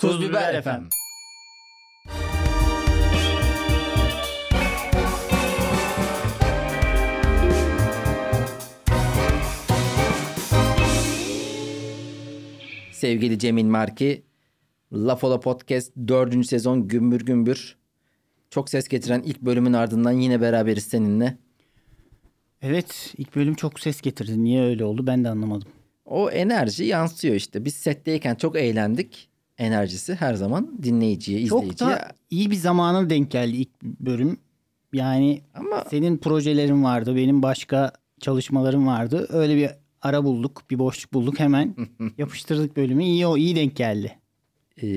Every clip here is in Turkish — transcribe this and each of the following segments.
Tuz Biber efendim. Sevgili Cemil Marki, Lafola Podcast 4. sezon gümbür gümbür. Çok ses getiren ilk bölümün ardından yine beraberiz seninle. Evet ilk bölüm çok ses getirdi. Niye öyle oldu ben de anlamadım. O enerji yansıyor işte. Biz setteyken çok eğlendik. Enerjisi her zaman dinleyiciye, izleyiciye. Çok da iyi bir zamana denk geldi ilk bölüm. Yani Ama senin projelerin vardı, benim başka çalışmalarım vardı. Öyle bir ara bulduk, bir boşluk bulduk hemen yapıştırdık bölümü. İyi o iyi denk geldi. e,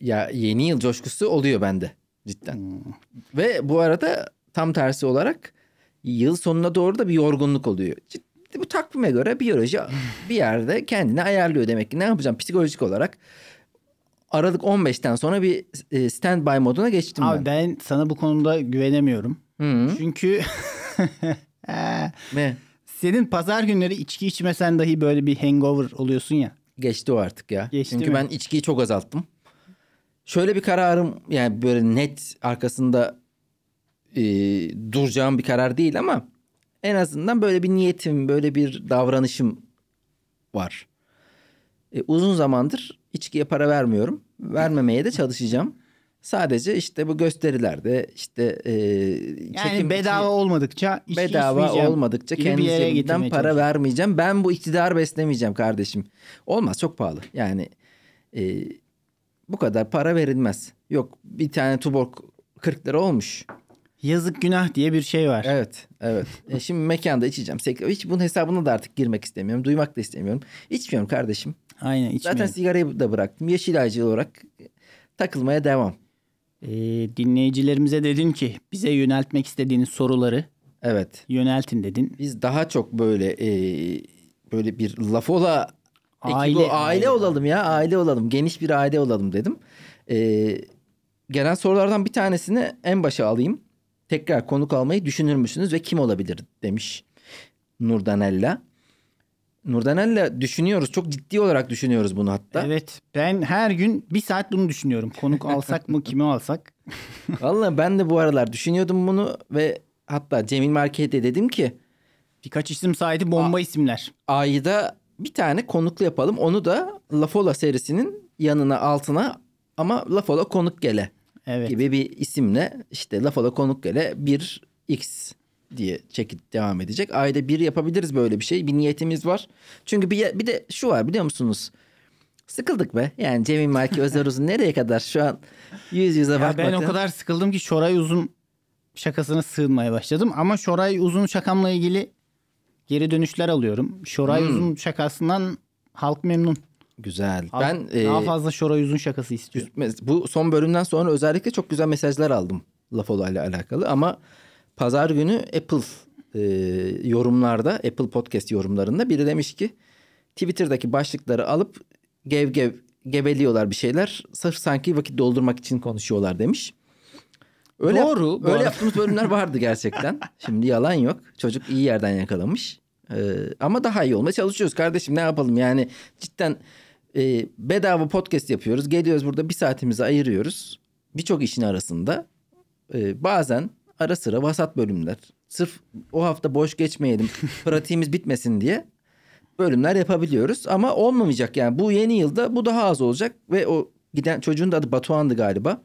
ya yeni yıl coşkusu oluyor bende cidden. Hmm. Ve bu arada tam tersi olarak yıl sonuna doğru da bir yorgunluk oluyor. Ciddi, bu takvime göre biyoloji bir yerde kendini ayarlıyor demek ki. Ne yapacağım psikolojik olarak? Aralık 15'ten sonra bir e, standby moduna geçtim Abi ben. ben sana bu konuda güvenemiyorum. Hı. Çünkü Ee, Ne? senin pazar günleri içki içmesen dahi böyle bir hangover oluyorsun ya. Geçti o artık ya. Geçti Çünkü mi? ben içkiyi çok azalttım. Şöyle bir kararım yani böyle net arkasında e, duracağım bir karar değil ama en azından böyle bir niyetim, böyle bir davranışım var. E, uzun zamandır içkiye para vermiyorum. Vermemeye de çalışacağım. Sadece işte bu gösterilerde işte e, Yani çekim- bedava olmadıkça içki bedava olmadıkça kendi cebimden para vermeyeceğim. Ben bu iktidar beslemeyeceğim kardeşim. Olmaz çok pahalı. Yani e, bu kadar para verilmez. Yok bir tane tuborg 40 lira olmuş. Yazık günah diye bir şey var. Evet, evet. E şimdi mekanda içeceğim. Hiç bunun hesabına da artık girmek istemiyorum. Duymak da istemiyorum. İçmiyorum kardeşim. Aynen Zaten içmeyelim. sigarayı da bıraktım. Yeşil ağacı olarak takılmaya devam. Ee, dinleyicilerimize dedin ki bize yöneltmek istediğiniz soruları Evet. yöneltin dedin. Biz daha çok böyle e, böyle bir lafola aile, Aile- aile, aile. olalım ya aile olalım geniş bir aile olalım dedim. E, gelen sorulardan bir tanesini en başa alayım. Tekrar konuk almayı düşünür müsünüz ve kim olabilir demiş Nurdanella. Nurdanella düşünüyoruz çok ciddi olarak düşünüyoruz bunu hatta. Evet ben her gün bir saat bunu düşünüyorum. Konuk alsak mı kimi alsak? Vallahi ben de bu aralar düşünüyordum bunu ve hatta Cemil Market'e dedim ki Birkaç isim saydı bomba isimler. ayda bir tane konuklu yapalım. Onu da Lafola serisinin yanına altına ama Lafola konuk gele Evet. gibi bir isimle işte Lafola konuk gele 1x diye çekip devam edecek. Ayda bir yapabiliriz böyle bir şey. Bir niyetimiz var. Çünkü bir, bir de şu var biliyor musunuz? Sıkıldık be. Yani Cemil Marki Özer Uzun nereye kadar şu an yüz yüze Ya bakmaktan. ben o kadar sıkıldım ki Şoray Uzun şakasına sığınmaya başladım. Ama Şoray Uzun şakamla ilgili geri dönüşler alıyorum. Şoray Hmm. Uzun şakasından halk memnun. Güzel. Halk ben daha e, fazla Şoray Uzun şakası istiyor. Mes- Bu son bölümden sonra özellikle çok güzel mesajlar aldım Lafola ile alakalı ama pazar günü Apple e, yorumlarda Apple Podcast yorumlarında biri demiş ki Twitter'daki başlıkları alıp gev gev gebeliyorlar bir şeyler sırf sanki vakit doldurmak için konuşuyorlar demiş. Öyle yap- Doğru, bu öyle yaptığımız bölümler vardı gerçekten. Şimdi yalan yok. Çocuk iyi yerden yakalamış. Ee, ama daha iyi olmaya çalışıyoruz kardeşim. Ne yapalım yani cidden e, bedava podcast yapıyoruz. Geliyoruz burada bir saatimizi ayırıyoruz. Birçok işin arasında. Ee, bazen ara sıra vasat bölümler. Sırf o hafta boş geçmeyelim, pratiğimiz bitmesin diye bölümler yapabiliyoruz. Ama olmamayacak yani. Bu yeni yılda bu daha az olacak. Ve o giden çocuğun da adı Batuhan'dı galiba.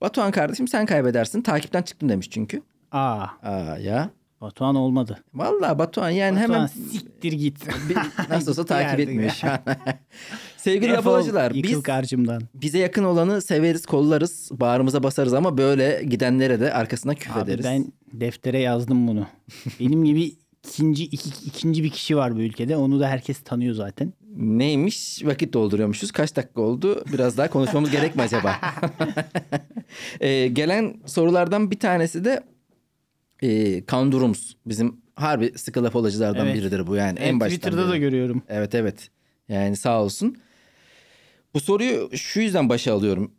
Batuhan kardeşim sen kaybedersin. Takipten çıktım demiş çünkü. Aa Aa ya. Batuhan olmadı. Vallahi Batuhan yani Batuhan hemen siktir git. nasıl olsa takip etmiyor şu an. Sevgili yapılacılar biz karşımdan. bize yakın olanı severiz, kollarız, bağrımıza basarız ama böyle gidenlere de arkasına Abi küfrederiz. ben deftere yazdım bunu. Benim gibi ikinci iki, ikinci bir kişi var bu ülkede. Onu da herkes tanıyor zaten. Neymiş? Vakit dolduruyormuşuz. Kaç dakika oldu? Biraz daha konuşmamız gerek mi acaba? Ee, gelen sorulardan bir tanesi de e, Kandurums. Bizim harbi sıkı laf olacılardan Evet. biridir bu yani. en Evet, baştan Twitter'da beri. da görüyorum. Evet evet. Yani sağ olsun. Bu soruyu şu yüzden başa alıyorum.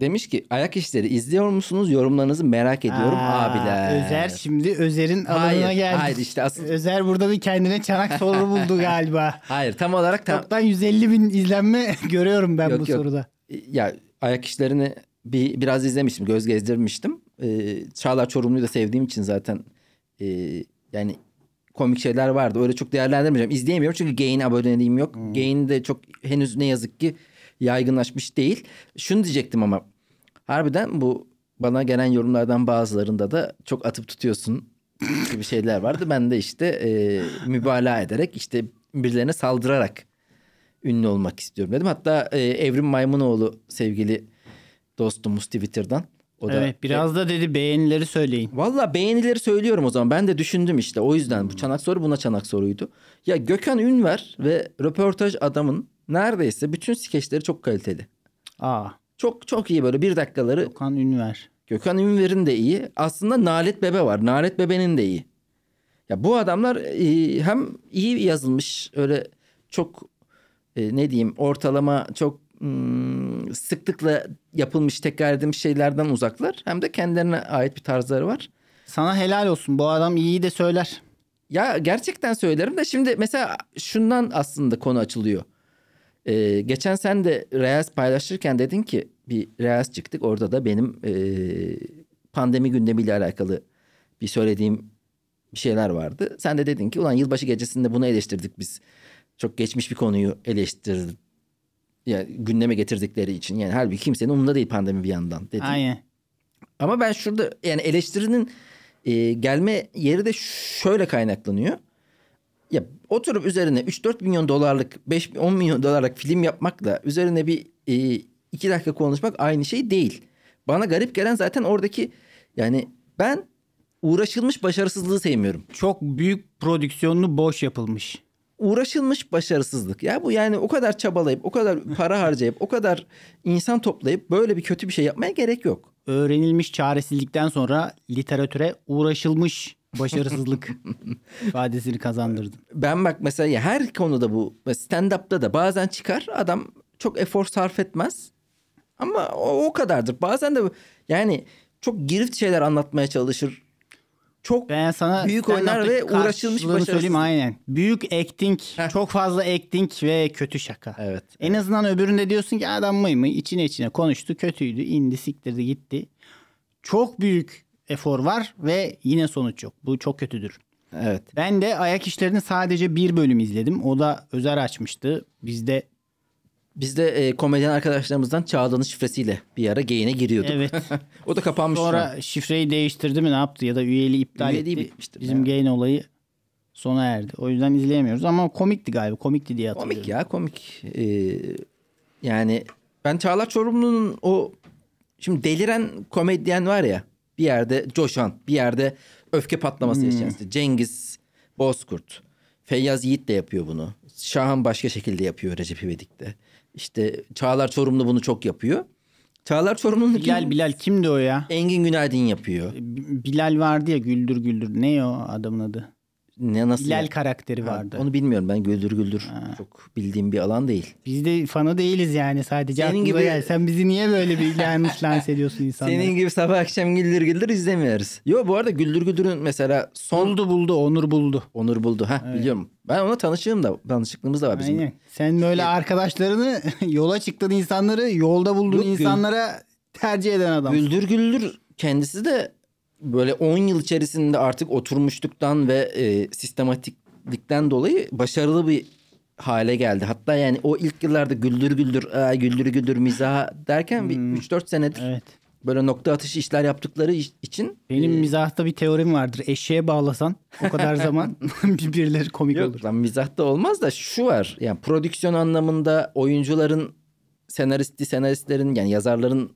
demiş ki ayak işleri izliyor musunuz? Yorumlarınızı merak ediyorum Aa, abiler. Özer şimdi Özer'in Hayır, alanına geldi. hayır işte asıl- Özer burada bir kendine çanak soru buldu galiba. Hayır tam olarak tam Toptan 150 bin izlenme görüyorum ben Yok, bu yok. soruda. ya ayak işlerini bir biraz izlemiştim, göz gezdirmiştim. Ee, Çağlar Çorumlu'yu da sevdiğim için zaten e, yani komik şeyler vardı. Öyle çok değerlendirmeyeceğim. İzleyemiyorum çünkü Gain aboneliğim yok. Hmm. Gain de çok henüz ne yazık ki yaygınlaşmış değil. Şunu diyecektim ama harbiden bu bana gelen yorumlardan bazılarında da çok atıp tutuyorsun gibi şeyler vardı. Ben de işte e, mübalağa ederek işte birilerine saldırarak ünlü olmak istiyorum dedim. Hatta e, Evrim Maymunoğlu sevgili dostumuz Twitter'dan. O da evet biraz da dedi beğenileri söyleyin. Valla beğenileri söylüyorum o zaman. Ben de düşündüm işte. O yüzden bu çanak soru buna çanak soruydu. Ya Gökhan Ünver ve röportaj adamın neredeyse bütün skeçleri çok kaliteli. Aa Çok çok iyi böyle bir dakikaları. Okan Ünver. Gökhan Ünver'in de iyi. Aslında Nalet Bebe var. Nalet Bebe'nin de iyi. Ya bu adamlar e, hem iyi yazılmış öyle çok e, ne diyeyim ortalama çok sıklıkla yapılmış tekrar edilmiş şeylerden uzaklar. Hem de kendilerine ait bir tarzları var. Sana helal olsun bu adam iyi de söyler. Ya gerçekten söylerim de şimdi mesela şundan aslında konu açılıyor. Ee, geçen sen de Reels paylaşırken dedin ki bir Reels çıktık. Orada da benim e, pandemi gündemiyle alakalı bir söylediğim bir şeyler vardı. Sen de dedin ki ulan yılbaşı gecesinde bunu eleştirdik biz. Çok geçmiş bir konuyu eleştirdik. Yani gündeme getirdikleri için. Yani halbuki kimsenin umurunda değil pandemi bir yandan dedin. Aynen. Ama ben şurada yani eleştirinin e, gelme yeri de şöyle kaynaklanıyor. Ya oturup üzerine 3-4 milyon dolarlık 5-10 milyon dolarlık film yapmakla üzerine bir 2 dakika konuşmak aynı şey değil. Bana garip gelen zaten oradaki yani ben uğraşılmış başarısızlığı sevmiyorum. Çok büyük prodüksiyonlu boş yapılmış. Uğraşılmış başarısızlık. Ya bu yani o kadar çabalayıp, o kadar para harcayıp, o kadar insan toplayıp böyle bir kötü bir şey yapmaya gerek yok. Öğrenilmiş çaresizlikten sonra literatüre uğraşılmış başarısızlık ifadesini kazandırdım. Ben bak mesela ya her konuda bu stand-up'ta da bazen çıkar adam çok efor sarf etmez. Ama o, o kadardır. Bazen de yani çok girift şeyler anlatmaya çalışır. Çok Ben sana Büyük oynar ve uğraşılmış karşılığını söyleyeyim başarısızlık. aynen. Büyük acting, Heh. çok fazla acting ve kötü şaka. Evet. En azından öbüründe diyorsun ki adam mıy mıy içine içine konuştu kötüydü indi siktirdi gitti. Çok büyük efor var ve yine sonuç yok. Bu çok kötüdür. Evet. Ben de ayak işlerini sadece bir bölüm izledim. O da Özer açmıştı. Bizde Biz de e, komedyen arkadaşlarımızdan Çağla'nın şifresiyle bir ara geyine giriyorduk. evet. o da kapanmış şu an. Sonra şifreyi değiştirdi mi ne yaptı ya da üyeliği iptal Üyeliği etti. bitmiştir Bizim ya. gain olayı sona erdi. O yüzden izleyemiyoruz ama komikti galiba. Komikti diye hatırlıyorum. Komik ya komik. Ee, yani ben Çağlar Çorumlu'nun o şimdi deliren komedyen var ya bir yerde coşan bir yerde öfke patlaması yaşayan işte Cengiz Bozkurt. Feyyaz Yiğit de yapıyor bunu. Şahan başka şekilde yapıyor Recep İvedik'te. İşte Çağlar Çorumlu bunu çok yapıyor. Çağlar Çorumlu'nun Bilal Bilal kimdi o ya? Engin Günaydın yapıyor. B- Bilal vardı ya Güldür Güldür. Ne o adamın adı? Ne nasıl? Bilal karakteri Ha, vardı. Onu bilmiyorum ben güldür güldür çok bildiğim bir alan değil. Biz de fanı değiliz yani sadece Senin gibi- gel. Sen bizi niye böyle bir yanlış lanse ediyorsun insanlara? Senin gibi sabah akşam güldür güldür izlemiyoruz. Yo bu arada güldür güldürün mesela son Buldu buldu Onur buldu. Onur buldu. Ha biliyorum. Ben ona tanışığım da tanışıklığımız da var bizim. Aynen. Sen böyle arkadaşlarını yola çıktığın insanları yolda bulduğun Yok, gül- insanlara tercih eden adam. Güldür güldür kendisi de böyle 10 yıl içerisinde artık oturmuşluktan ve e, sistematiklikten dolayı başarılı bir hale geldi. Hatta yani o ilk yıllarda güldür güldür, aa, güldür güldür mizah derken bir 3-4 senedir Evet. böyle nokta atışı işler yaptıkları iş- için Benim e, mizahta bir teorim vardır. Eşeğe bağlasan o kadar zaman birbirleri komik Yok olur. lan mizahta olmaz da şu var. Yani prodüksiyon anlamında oyuncuların senaristi senaristlerin yani yazarların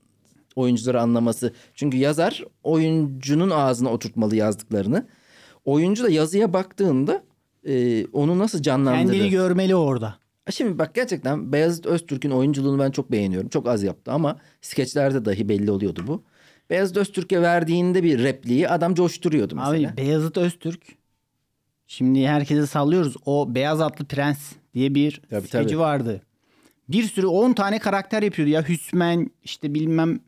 oyuncuları anlaması. Çünkü yazar oyuncunun ağzına oturtmalı yazdıklarını. Oyuncu da yazıya baktığında e, onu nasıl canlandırır? Kendini görmeli orada. Şimdi bak gerçekten Beyazıt Öztürk'ün oyunculuğunu ben çok beğeniyorum. Çok az yaptı ama skeçlerde dahi belli oluyordu bu. Beyazıt Öztürk'e verdiğinde bir repliği adam coşturuyordu mesela. Abi Beyazıt Öztürk şimdi herkese sallıyoruz. O Beyaz Atlı Prens diye bir Tabii, skeci tabii. vardı. Bir sürü 10 tane karakter yapıyordu ya. Hüsmen işte bilmem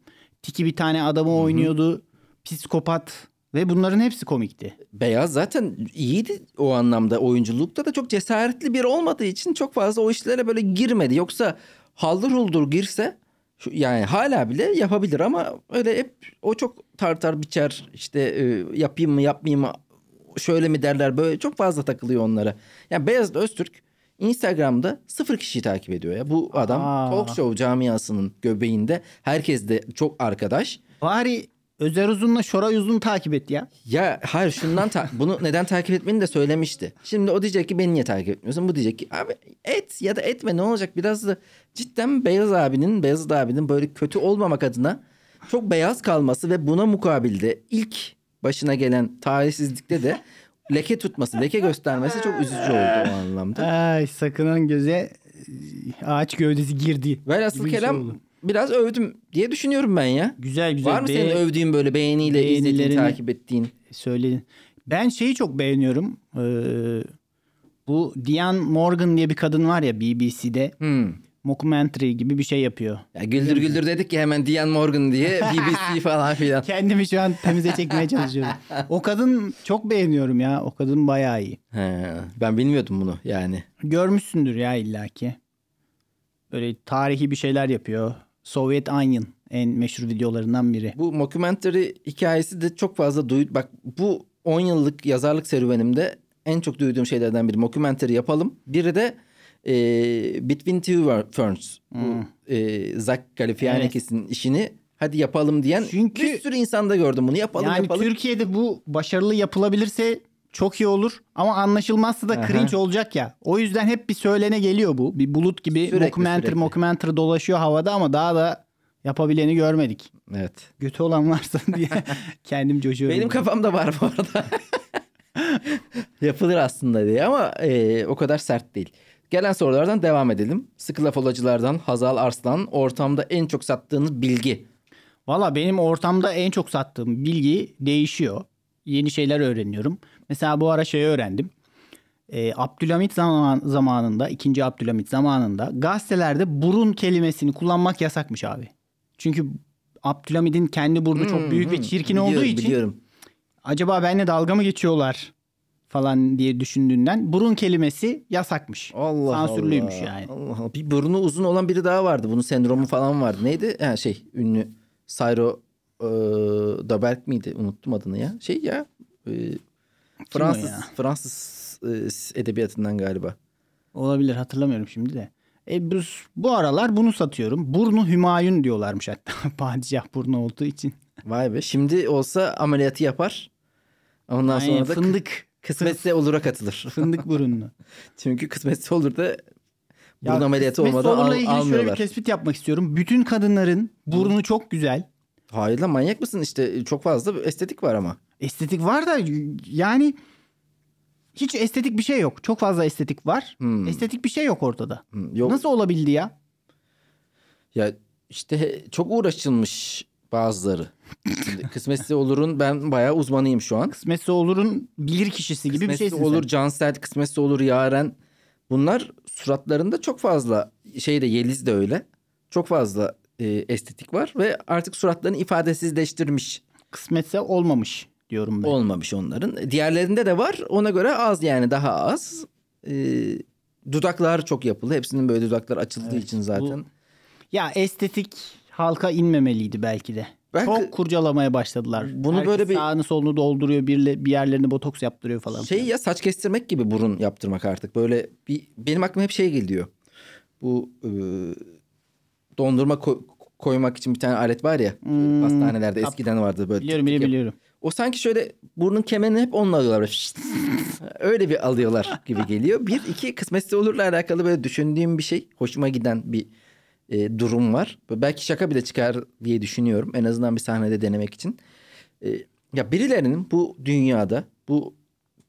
Tiki bir tane adamı oynuyordu. Psikopat ve bunların hepsi komikti. Beyaz zaten iyiydi o anlamda oyunculukta da çok cesaretli biri olmadığı için çok fazla o işlere böyle girmedi. Yoksa haldır huldur girse şu, yani hala bile yapabilir ama öyle hep o çok tartar biçer işte e, yapayım mı yapmayayım mı şöyle mi derler böyle çok fazla takılıyor onlara. Yani Beyazıt Öztürk Instagram'da sıfır kişiyi takip ediyor ya. Bu adam Aa. talk show camiasının göbeğinde. Herkes de çok arkadaş. Bari Özer Uzun'la Şoray Uzun takip et ya. Ya hayır şundan ta- bunu neden takip etmeni de söylemişti. Şimdi o diyecek ki beni niye takip etmiyorsun? Bu diyecek ki abi et ya da etme ne olacak? Biraz da cidden Beyaz abinin, Beyaz abinin böyle kötü olmamak adına çok beyaz kalması ve buna mukabilde ilk başına gelen talihsizlikte de leke tutması, leke göstermesi çok üzücü oldu o anlamda. Ay sakınan göze e, ağaç gövdesi girdi. Velhasıl bir şey kelam oldu. biraz övdüm diye düşünüyorum ben ya. Güzel güzel. Var mı Be- senin övdüğün böyle beğeniyle izlediğin, takip ettiğin? Söyledin. Ben şeyi çok beğeniyorum. Ee, bu Diane Morgan diye bir kadın var ya BBC'de. Hmm. Mockumentary gibi bir şey yapıyor. Ya güldür güldür dedik ki hemen Diane Morgan diye BBC falan filan. Kendimi şu an temize çekmeye çalışıyorum. O kadın çok beğeniyorum ya. O kadın bayağı iyi. He, ben bilmiyordum bunu yani. Görmüşsündür ya illaki. Böyle tarihi bir şeyler yapıyor. Soviet Onion en meşhur videolarından biri. Bu mockumentary hikayesi de çok fazla duy... Bak bu 10 yıllık yazarlık serüvenimde en çok duyduğum şeylerden biri. Mockumentary yapalım. Biri de e, Between Two Ferns. Bu e, Zach Galifianakis'in işini hadi yapalım diyen Çünkü- bir sürü insanda gördüm bunu. Yapalım Yani yapalım. Türkiye'de bu başarılı yapılabilirse çok iyi olur ama anlaşılmazsa da Aha. cringe olacak ya. O yüzden hep bir söylene geliyor bu. Bir bulut gibi Sürekli, mockumentary sürekli. mockumentary dolaşıyor havada ama daha da yapabileni görmedik. Evet. Götü olan varsa diye kendim coşuyorum. Benim kafamda var bu arada. Yapılır aslında diye ama e, o kadar sert değil. Gelen sorulardan devam edelim. Sıkı laf olacılardan Hazal Arslan ortamda en çok sattığınız bilgi. Valla benim ortamda en çok sattığım bilgi değişiyor. Yeni şeyler öğreniyorum. Mesela bu ara şey öğrendim. Ee, Abdülhamit zaman, zamanında, ikinci Abdülhamit zamanında gazetelerde burun kelimesini kullanmak yasakmış abi. Çünkü Abdülhamit'in kendi burnu çok büyük ve çirkin Biliyorum, olduğu için Biliyorum. acaba benimle dalga mı geçiyorlar falan diye düşündüğünden burun kelimesi yasakmış. Allah Sansürlüymüş Allah. yani. Allah Allah. Bir burnu uzun olan biri daha vardı. Bunun sendromu falan vardı. Neydi? Ha, şey ünlü Sayro e, Daberk miydi? Unuttum adını ya. Şey ya. e, Fransız ya? Fransız e, edebiyatından galiba. Olabilir hatırlamıyorum şimdi de. E, bu, bu aralar bunu satıyorum. Burnu Hümayun diyorlarmış hatta. Padişah burnu olduğu için. Vay be. Şimdi olsa ameliyatı yapar. Ondan Aynen, sonra da fındık. Kısmetse olur'a katılır. Fındık burunlu. Çünkü kısmetse olur da burun Ya, ameliyatı olmadan al- ilgili şöyle bir tespit yapmak istiyorum. Bütün kadınların burnu çok güzel. Hayır lan manyak mısın işte çok fazla estetik var ama. Estetik var da yani hiç estetik bir şey yok. Çok fazla estetik var. Hmm. Estetik bir şey yok ortada. Hı, Yok Nasıl olabildi ya? ya işte çok uğraşılmış bazıları. Kısmetse olurun ben bayağı uzmanıyım şu an. Kısmetse olurun bilir kişisi gibi bir Kısmetse şeysin olur sen. Cansel, kısmetse olur Yaren. Bunlar suratlarında çok fazla şey de Yeliz de öyle. Çok fazla e, estetik var ve artık suratlarını ifadesizleştirmiş. Kısmetse olmamış diyorum ben. Olmamış onların. Diğerlerinde de var. Ona göre az yani daha az. Ee, dudaklar çok yapılı. Hepsinin böyle dudaklar açıldığı Evet, için zaten. Ya estetik halka inmemeliydi belki de. Ben Çok kurcalamaya başladılar. Bunu Herkes böyle bir- sağını solunu dolduruyor, bir, bir yerlerini botoks yaptırıyor falan. Şey filan. ya saç kestirmek gibi burun yaptırmak artık. Böyle bir benim aklıma hep şey geliyor. Bu e, dondurma ko- koymak için bir tane alet var ya. Hmm, hastanelerde kap. eskiden vardı böyle. biliyorum, biliyorum, biliyorum. O sanki şöyle burnun kemerini hep onunla alıyorlar. Öyle bir alıyorlar gibi geliyor. Bir, iki kısmetse olurla alakalı böyle düşündüğüm bir şey. Hoşuma giden bir e, durum var. Belki şaka bile çıkar diye düşünüyorum. En azından bir sahnede denemek için. E, ya birilerinin bu dünyada, bu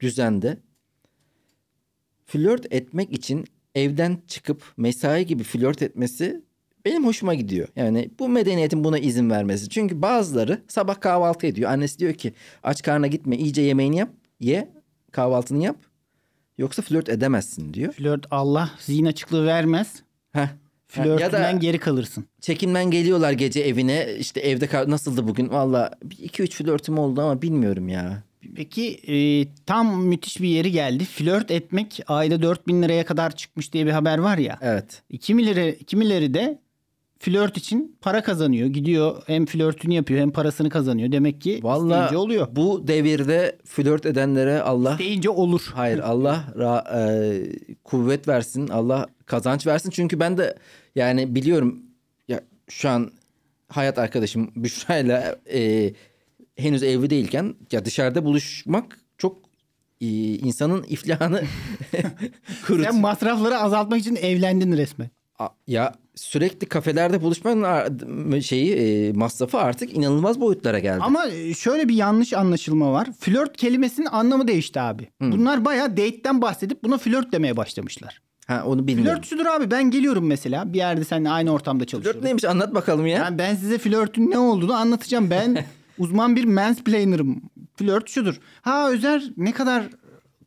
düzende flört etmek için evden çıkıp mesai gibi flört etmesi benim hoşuma gidiyor. Yani bu medeniyetin buna izin vermesi. Çünkü bazıları sabah kahvaltı ediyor. Annesi diyor ki aç karnına gitme iyice yemeğini yap. Ye kahvaltını yap. Yoksa flört edemezsin diyor. Flört Allah zihin açıklığı vermez. Heh. Flörtünden geri kalırsın. Çekimden geliyorlar gece evine. İşte evde kal- nasıldı bugün? Valla 2-3 flörtüm oldu ama bilmiyorum ya. Peki e, tam müthiş bir yeri geldi. Flört etmek ayda 4000 liraya kadar çıkmış diye bir haber var ya. Evet. Kimileri, kimileri de flört için para kazanıyor. Gidiyor hem flörtünü yapıyor hem parasını kazanıyor. Demek ki Valla isteyince oluyor. bu devirde flört edenlere Allah İsteyince olur. Hayır Allah ra- e, kuvvet versin. Allah kazanç versin. Çünkü ben de yani biliyorum ya şu an hayat arkadaşım Büşra'yla e, henüz evli değilken ya dışarıda buluşmak çok e, insanın iflahını kurut. Sen masrafları azaltmak için evlendin resmen. Ya sürekli kafelerde buluşmanın şeyi e, masrafı artık inanılmaz boyutlara geldi. Ama şöyle bir yanlış anlaşılma var. Flört kelimesinin anlamı değişti abi. Bunlar bayağı date'ten bahsedip buna flört demeye başlamışlar. Ha onu bilmiyorum. Flört şudur abi ben geliyorum mesela bir yerde seninle aynı ortamda Flört çalışıyorum. neymiş anlat bakalım ya. Yani ben size flörtün ne olduğunu anlatacağım. Ben uzman bir mansplainer'ım. Flört şudur. Ha Özer ne kadar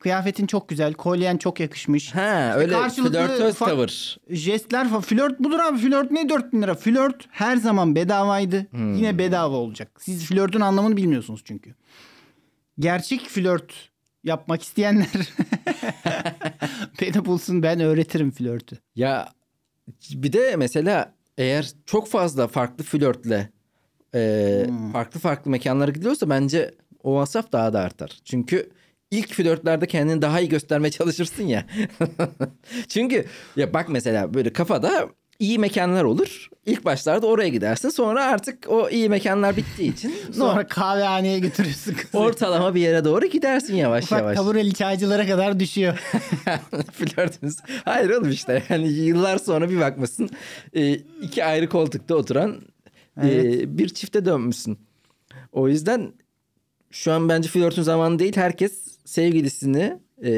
kıyafetin çok güzel, kolyen çok yakışmış. Ha öyle karşılıklı flörtöz ufak- tavır. Jestler falan. Flört budur abi. Flört ne 4000 lira? Flört her zaman bedavaydı. Hmm. Yine bedava olacak. Siz flörtün anlamını bilmiyorsunuz çünkü. Gerçek flört yapmak isteyenler beni bulsun ben öğretirim flörtü. Ya bir de mesela eğer çok fazla farklı flörtle e, farklı farklı mekanlara gidiyorsa bence o masraf daha da artar. Çünkü ilk flörtlerde kendini daha iyi göstermeye çalışırsın ya. Çünkü ya bak mesela böyle kafada iyi mekanlar olur. İlk başlarda oraya gidersin. Sonra artık o iyi mekanlar bittiği için Sonra kahvehaneye götürürsün kızı. ortalama bir yere doğru gidersin yavaş Ufak yavaş. tabureli çaycılara kadar düşüyor. Flörtünüz. Hayır oğlum işte yani yıllar sonra bir bakmışsın e, iki ayrı koltukta oturan e, bir çifte dönmüşsün. O yüzden şu an bence flörtün zamanı değil. Herkes sevgilisini e,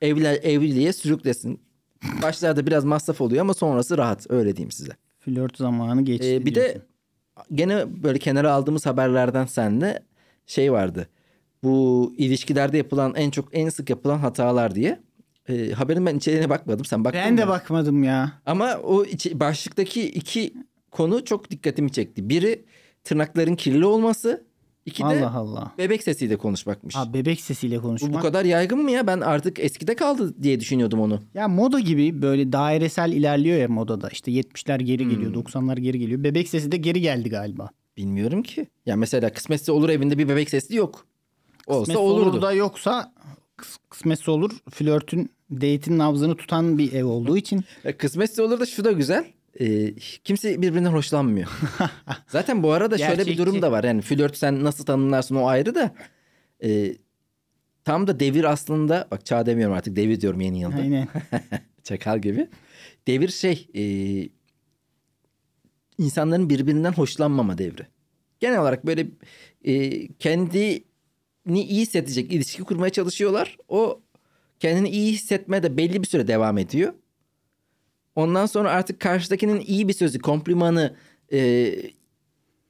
evli, evliliğe sürüklesin. Başlarda biraz masraf oluyor ama sonrası rahat öyle diyeyim size. Flört zamanı geçti. Ee, bir diyorsun. de gene böyle kenara aldığımız haberlerden senle şey vardı. Bu ilişkilerde yapılan en çok en sık yapılan hatalar diye. Ee, haberin ben içeriğine bakmadım. Sen baktın ben de mı? bakmadım ya. Ama o içi- başlıktaki iki konu çok dikkatimi çekti. Biri tırnakların kirli olması. İki de Allah Allah. bebek sesiyle konuşmakmış. Ha bebek sesiyle bu konuşmak. bu kadar yaygın mı ya? Ben artık eskide kaldı diye düşünüyordum onu. Ya moda gibi böyle dairesel ilerliyor ya modada. İşte 70'ler geri geliyor, Hmm. 90'lar geri geliyor. Bebek sesi de geri geldi galiba. Bilmiyorum ki. Ya mesela kısmetse olur evinde bir bebek sesi yok. Olsa Kısmetse olurdu. olur da yoksa kıs- kısmetse olur. Flörtün date'in nabzını tutan bir ev olduğu için. Ya kısmetse olur da şu da güzel. Ee, kimse birbirinden hoşlanmıyor. Zaten bu arada şöyle bir Gerçekçi. durum da var. Yani flört sen nasıl tanımlarsın o ayrı da. e, tam da devir aslında bak çağ demiyorum artık devir diyorum yeni yılda. Aynen. Çakal gibi. Devir şey e, insanların birbirinden hoşlanmama devri. Genel olarak böyle e, kendini iyi hissedecek ilişki kurmaya çalışıyorlar. O kendini iyi hissetme de belli bir süre devam ediyor. Ondan sonra artık karşıdakinin iyi bir sözü, komplimanı, e,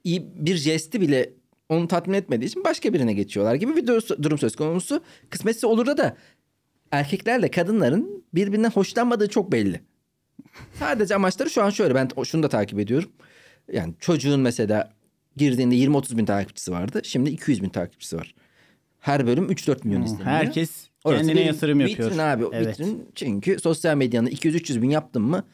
iyi bir jesti bile onu tatmin etmediği için başka birine geçiyorlar gibi bir dur- durum söz konusu. Kısmetse olur da da erkeklerle kadınların birbirinden hoşlanmadığı çok belli. Sadece amaçları şu an şöyle ben şunu da takip ediyorum. Yani çocuğun mesela girdiğinde 20-30 bin takipçisi vardı. Şimdi 200 bin takipçisi var. Her bölüm 3-4 milyon izleniyor. Herkes Orası kendine bir yatırım yapıyor. Vitrin abi Evet. vitrin. Çünkü sosyal medyanın 200-300 bin yaptın mı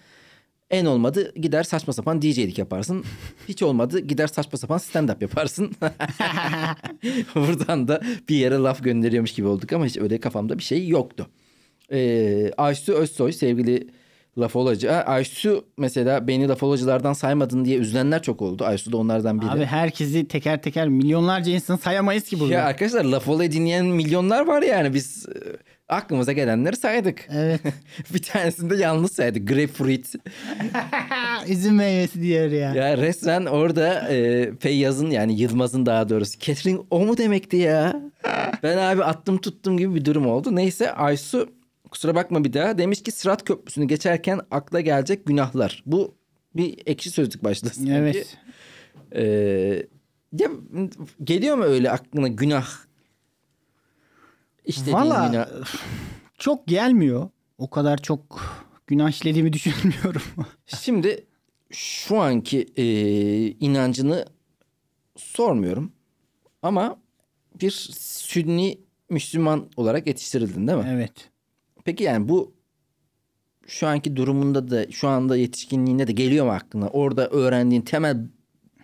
en olmadı gider saçma sapan DJ'lik yaparsın. Hiç olmadı gider saçma sapan stand-up yaparsın. Buradan da bir yere laf gönderiyormuş gibi olduk ama hiç öyle kafamda bir şey yoktu. Ee, Aysu Özsoy sevgili laf olacı. Ha, Aysu mesela beni laf olacılardan saymadın diye üzülenler çok oldu. Aysu da onlardan biri. Abi herkesi teker teker milyonlarca insan sayamayız ki burada. Ya arkadaşlar laf olayı dinleyen milyonlar var yani biz e, aklımıza gelenleri saydık. Evet. bir tanesini de yalnız saydık. Grapefruit. Üzüm meyvesi diyor ya. ya resmen orada e, Feyyaz'ın yani Yılmaz'ın daha doğrusu. Catherine o mu demekti ya? ben abi attım tuttum gibi bir durum oldu. Neyse Aysu kusura bakma bir daha. Demiş ki Sırat Köprüsü'nü geçerken akla gelecek günahlar. Bu bir ekşi sözlük başlığı. sanki. Evet. Ee, ya geliyor mu öyle aklına günah? İşte Valla günah. çok gelmiyor. O kadar çok günah işlediğimi düşünmüyorum. Şimdi şu anki e, inancını sormuyorum. Ama bir Sünni Müslüman olarak yetiştirildin değil mi? evet. Peki yani bu şu anki durumunda da şu anda yetişkinliğinde de geliyor mu aklına? Orada öğrendiğin temel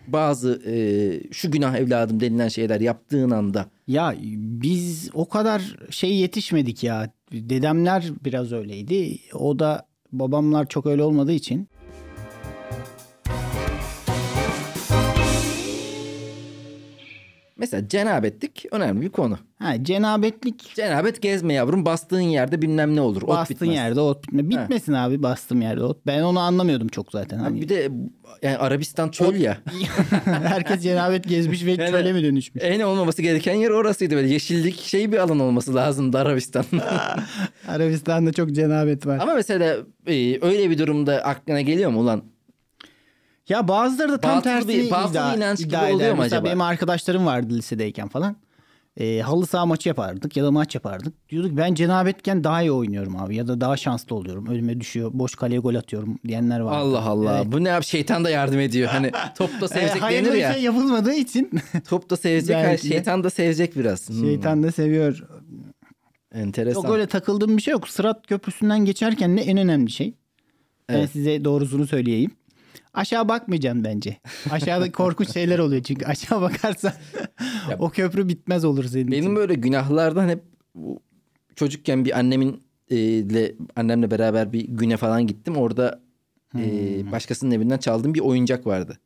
bazı e, şu günah evladım denilen şeyler yaptığın anda Ya biz o kadar şey yetişmedik ya. Dedemler biraz öyleydi. O da babamlar çok öyle olmadığı için. Mesela cenabetlik önemli bir konu. Ha, cenabetlik Cenabet gezme yavrum bastığın yerde bilmem ne olur. ot bastığın bitmez. yerde ot bitme. Bitmesin abi bastığım yerde ot. Ben onu anlamıyordum çok zaten. Ha, Hani Bir de yani Arabistan çöl ya. herkes cenabet gezmiş ve Yani- çöle mi dönüşmüş? En olmaması gereken yer orasıydı. Böyle yeşillik şey bir alan olması lazımdı Arabistan. Arabistan'da çok cenabet var. Ama mesela e, öyle bir durumda aklına geliyor mu ulan? Ya bazıları da tam Batıl tersi bir- batıl iddia, inanç gibi oluyor mu acaba? benim arkadaşlarım vardı lisedeyken falan. Ee, halı saha maçı yapardık ya da maç yapardık. Diyorduk ben cenabetken daha iyi oynuyorum abi ya da daha şanslı oluyorum. Önüme düşüyor. Boş kaleye gol atıyorum diyenler var. Allah Allah. Bu ne yap şeytan da yardım ediyor. Hani top da sevecek hayırlı denir ya. şey yapılmadığı için Top da sevecek, Belki şeytan da sevecek biraz. Hmm, şeytan da seviyor. enteresan. Yok öyle takıldığım bir şey yok. Sırat köprüsünden geçerken de en önemli şey. Ben Evet. size doğrusunu söyleyeyim. Aşağı bakmayacaksın bence. Aşağıda korkunç şeyler oluyor çünkü aşağı bakarsan o köprü bitmez olur senin için. Benim böyle günahlardan hep çocukken bir annemin e, ile annemle beraber bir güne falan gittim. Orada e, Hmm. başkasının evinden çaldığım bir oyuncak vardı.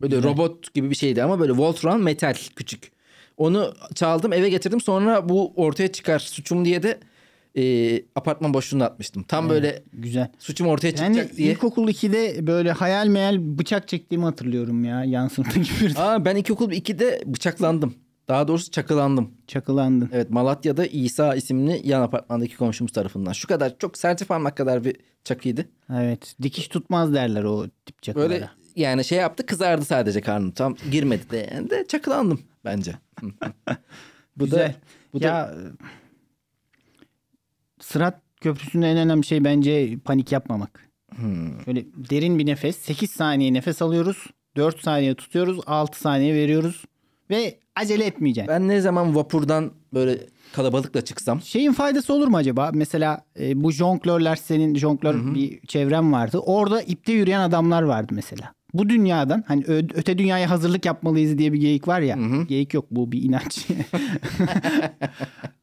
Böyle robot gibi bir şeydi ama böyle Voltron metal küçük. Onu çaldım eve getirdim sonra bu ortaya çıkar suçum diye de e, apartman boşluğuna atmıştım. Tam böyle Güzel. suçum ortaya Yani çıkacak diye. ilkokul 2'de böyle hayal meyal bıçak çektiğimi hatırlıyorum ya. Yan sınıfta gibi bir Aa, ben ilkokul 2'de bıçaklandım. Daha doğrusu çakılandım. çakılandın. Evet Malatya'da İsa isimli yan apartmandaki komşumuz tarafından. Şu kadar çok serçe parmak kadar bir çakıydı. Evet. Dikiş tutmaz derler o tip çakılara. Böyle yani şey yaptı kızardı sadece karnım. Tam girmedi de, yani de çakılandım bence. bu Güzel. da bu da ya Sırat Köprüsü'nde en önemli şey bence panik yapmamak. Hmm. Böyle derin bir nefes. 8 saniye nefes alıyoruz. 4 saniye tutuyoruz. 6 saniye veriyoruz. Ve acele etmeyeceksin. ben ne zaman vapurdan böyle kalabalıkla çıksam Şeyin faydası olur mu acaba? Mesela e, bu jonglörler senin jonglör bir çevrem vardı. Orada ipte yürüyen adamlar vardı mesela. Bu dünyadan hani ö- öte dünyaya hazırlık yapmalıyız diye bir geyik var ya. Geyik yok bu bir inanç.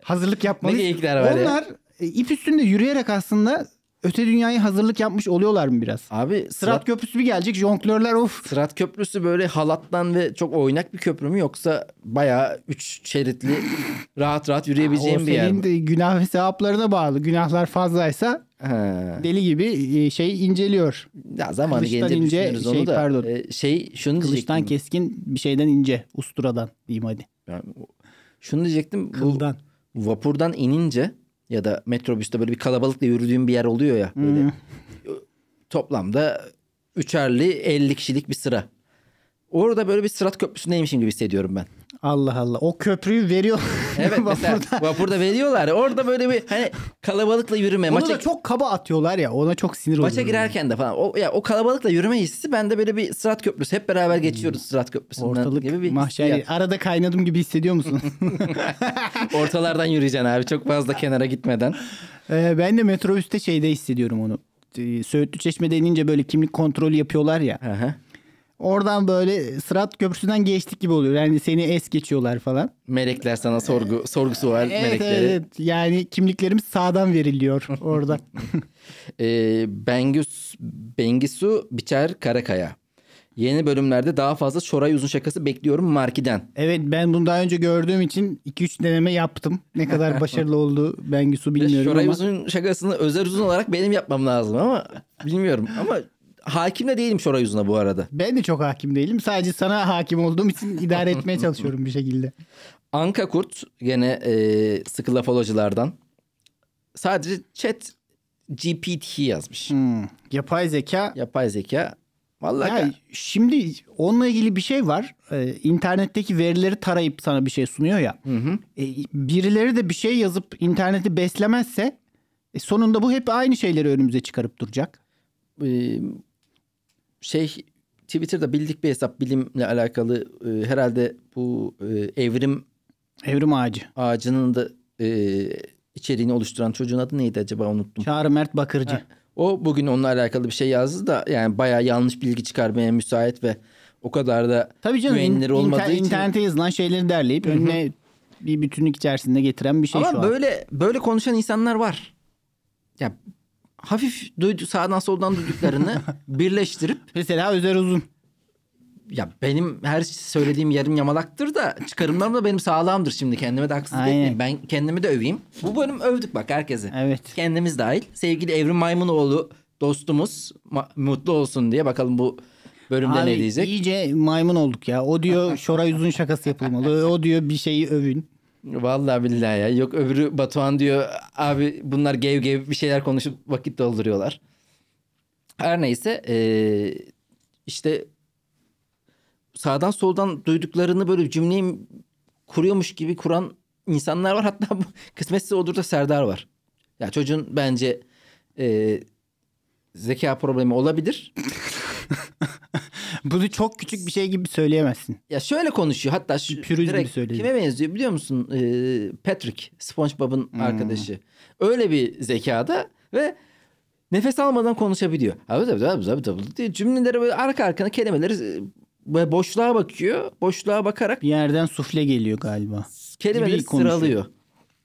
hazırlık yapmalıyız. Ne geyikler var ya? Onlar e, ip üstünde yürüyerek aslında öte dünyaya hazırlık yapmış oluyorlar mı biraz? abi Sırat sırat, köprüsü bir gelecek jonglörler of. sırat köprüsü böyle halattan ve çok oynak bir köprü mü yoksa bayağı üç şeritli rahat rahat O yürüyebileceğim bir yer senin mi? de günah ve sevaplarına bağlı. Günahlar fazlaysa Ha. deli gibi e, şey inceliyor. Ya zamanı Kılıçtan gelince ince, düşünürüz onu şey, da. pardon. Ee, şey şunu Kılıçtan diyecektim. keskin bir şeyden ince. Usturadan diyeyim hadi. Yani şunu diyecektim. Kıldan. Bu vapurdan inince ya da metrobüste böyle bir kalabalıkla yürüdüğüm bir yer oluyor ya. Böyle toplamda üçerli 50 kişilik bir sıra. Orada böyle bir sırat köprüsündeymişim gibi hissediyorum ben. Allah Allah. O köprüyü veriyor. Evet mesela Vapurda. veriyorlar. Orada böyle bir hani kalabalıkla yürüme. Onu maça, da çok kaba atıyorlar ya. Ona çok sinir oluyorum. maça girerken de falan. O, ya, o kalabalıkla yürüme hissi bende böyle bir sırat köprüsü. Hep beraber geçiyoruz sırat köprüsünden Ortalık gibi bir mahşer. hissiyat. Arada kaynadım gibi hissediyor musun? Ortalardan yürüyeceksin abi. Çok fazla kenara gitmeden. Ee, ben de metrobüste şeyde hissediyorum onu. Ee, Söğütlü Çeşme'de inince böyle kimlik kontrolü yapıyorlar ya. Hı hı. Oradan böyle Sırat Köprüsü'nden geçtik gibi oluyor. Yani seni es geçiyorlar falan. Melekler sana sorgu sorgusu var Evet, melekleri. evet. Yani kimliklerimiz sağdan veriliyor orada. Ee, Bengüs, Bengisu Biçer Karakaya. Yeni bölümlerde daha fazla Çoray Uzun şakası bekliyorum Marki'den. Evet ben bunu daha önce gördüğüm için 2-3 deneme yaptım. Ne kadar başarılı oldu Bengisu bilmiyorum Çoray ama. Uzun şakasını özel uzun olarak benim yapmam lazım ama bilmiyorum. Ama hakim de değilim Çoray Uzun'a bu arada. Ben de çok hakim değilim. Sadece sana hakim olduğum için idare etmeye çalışıyorum bir şekilde. Anka Kurt gene e, sıkı lafoloculardan. Sadece chat GPT yazmış. Hmm. Yapay zeka. Yapay zeka. Vallahi Ya şimdi onunla ilgili bir şey var. Ee, internetteki verileri tarayıp sana bir şey sunuyor ya. Ee, birileri de bir şey yazıp interneti beslemezse E sonunda bu hep aynı şeyleri önümüze çıkarıp duracak. Ee, şey Twitter'da bildik bir hesap bilimle alakalı e, herhalde bu e, evrim Evrim ağacı. ağacının da e, içeriğini oluşturan çocuğun adı neydi acaba unuttum. Çağrı Mert Bakırcı. Heh. O bugün onunla alakalı bir şey yazdı da yani bayağı yanlış bilgi çıkarmaya müsait ve o kadar da Tabii canım in- güvenilir olmadığı inter- için. internete yazılan şeyleri derleyip önüne bir bütünlük içerisinde getiren bir şey şu Ama an. böyle böyle konuşan insanlar var. Ya hafif duydu sağdan soldan duyduklarını birleştirip Mesela Özer Uzun. ya benim her söylediğim yarım yamalaktır da çıkarımlarım da benim sağlamdır şimdi kendime de Aynen. etmeyeyim. Ben kendimi de öveyim. Bu bölüm övdük bak herkese. Evet. Kendimiz dahil. Sevgili Evrim Maymunoğlu dostumuz mutlu olsun diye bakalım bu bölümde Abi ne diyecek. iyice maymun olduk ya. O diyor Şoray Uzun şakası yapılmalı. O diyor bir şeyi övün. Vallahi billahi ya. Yok öbürü Batuhan diyor abi bunlar gev gev bir şeyler konuşup vakit dolduruyorlar. Her neyse eee, işte sağdan soldan duyduklarını böyle cümleyi kuruyormuş gibi kuran insanlar var. Hatta kısmetse olur da Serdar var. Ya çocuğun bence eee, zeka problemi olabilir. Bunu çok küçük bir şey gibi söyleyemezsin. Ya şöyle konuşuyor hatta şu Pürüz gibi direkt söyledi. kime benziyor biliyor musun? Ee, Patrick SpongeBob'un Hmm. arkadaşı. Öyle bir zekada ve nefes almadan konuşabiliyor. Abi tabii tabii tabii tabii diye cümleleri böyle arka arkana kelimeleri e, böyle boşluğa bakıyor. Boşluğa bakarak Bir yerden sufle geliyor galiba. kelimeleri gibi sıralıyor.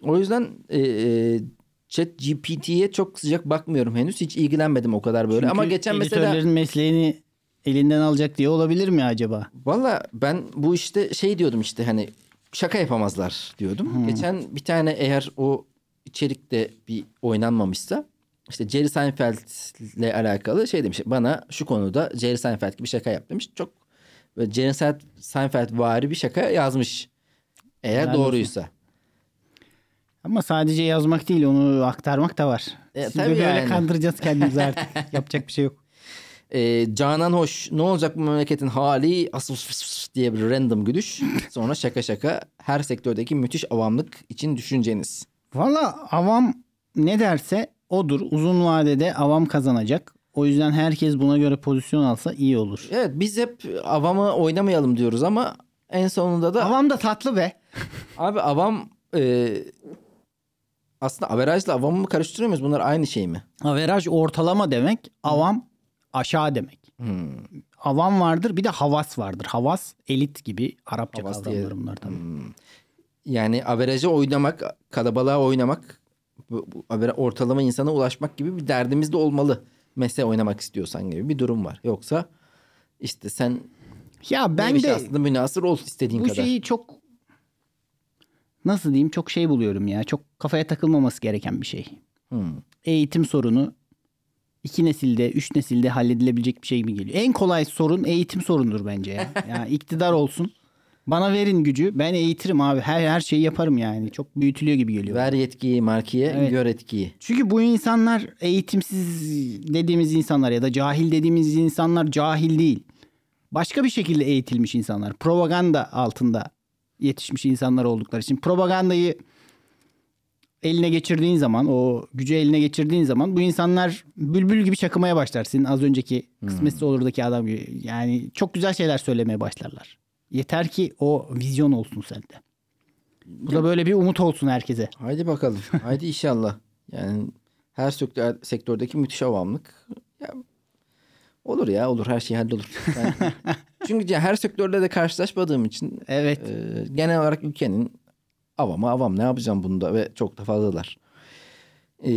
O yüzden e, e, Chat GPT'ye çok sıcak bakmıyorum henüz. Hiç ilgilenmedim o kadar böyle. Çünkü Ama geçen mesela mesleğini elinden alacak diye olabilir mi acaba? Valla ben bu işte şey diyordum işte hani şaka yapamazlar diyordum. Geçen bir tane eğer o içerikte bir oynanmamışsa işte Jerry Seinfeld'le alakalı şey demiş. Bana şu konuda Jerry Seinfeld gibi şaka yap demiş. Çok böyle Jerry Sein- Seinfeld vari bir şaka yazmış. Eğer Helal doğruysa. Ama sadece yazmak değil onu aktarmak da var. E, Siz tabii böyle yani. kandıracağız kendimizi artık. Yapacak bir şey yok. Ee, Canan Hoş ne olacak bu memleketin hali asıl diye bir random gülüş. Sonra şaka şaka her sektördeki müthiş avamlık için düşünceniz. Valla avam ne derse odur. Uzun vadede avam kazanacak. O yüzden herkes buna göre pozisyon alsa iyi olur. Evet biz hep avamı oynamayalım diyoruz ama en sonunda da Avam da tatlı be. abi avam e, aslında averajla avamı mı karıştırıyor muyuz? Bunlar aynı şey mi? Averaj ortalama demek, avam aşağı demek. Hmm. Avam vardır bir de havas vardır. Havas elit gibi Arapça Havas tabii. Yani averajı oynamak, kalabalığa oynamak, bu, bu ortalama insana ulaşmak gibi bir derdimiz de olmalı. Mesele oynamak istiyorsan gibi bir durum var. Yoksa işte sen Ya ben de aslında münasır ol istediğin bu kadar. şeyi çok nasıl diyeyim çok şey buluyorum ya. Çok kafaya takılmaması gereken bir şey. Hmm. Eğitim sorunu iki nesilde, üç nesilde halledilebilecek bir şey mi geliyor? En kolay sorun eğitim sorunudur bence ya. yani iktidar olsun. Bana verin gücü. Ben eğitirim abi. Her her şeyi yaparım yani. Çok büyütülüyor gibi geliyor. Ver yetkiyi markiye, Evet. gör etkiyi. Çünkü bu insanlar eğitimsiz dediğimiz insanlar ya da cahil dediğimiz insanlar cahil değil. Başka bir şekilde eğitilmiş insanlar. Propaganda altında yetişmiş insanlar oldukları için. Propagandayı eline geçirdiğin zaman, o gücü eline geçirdiğin zaman bu insanlar bülbül gibi çakımaya başlar. Senin az önceki kısmetse olurdaki adam gibi. Yani çok güzel şeyler söylemeye başlarlar. Yeter ki o vizyon olsun sende. Bu da böyle bir umut olsun herkese. Haydi bakalım. Haydi inşallah. Yani her sektör, sektördeki müthiş avamlık. Ya, olur ya olur her şey hallolur. Ben- çünkü her sektörde de karşılaşmadığım için Evet. e, genel olarak ülkenin avamı avam ne yapacağım bunda ve çok da fazlalar. E,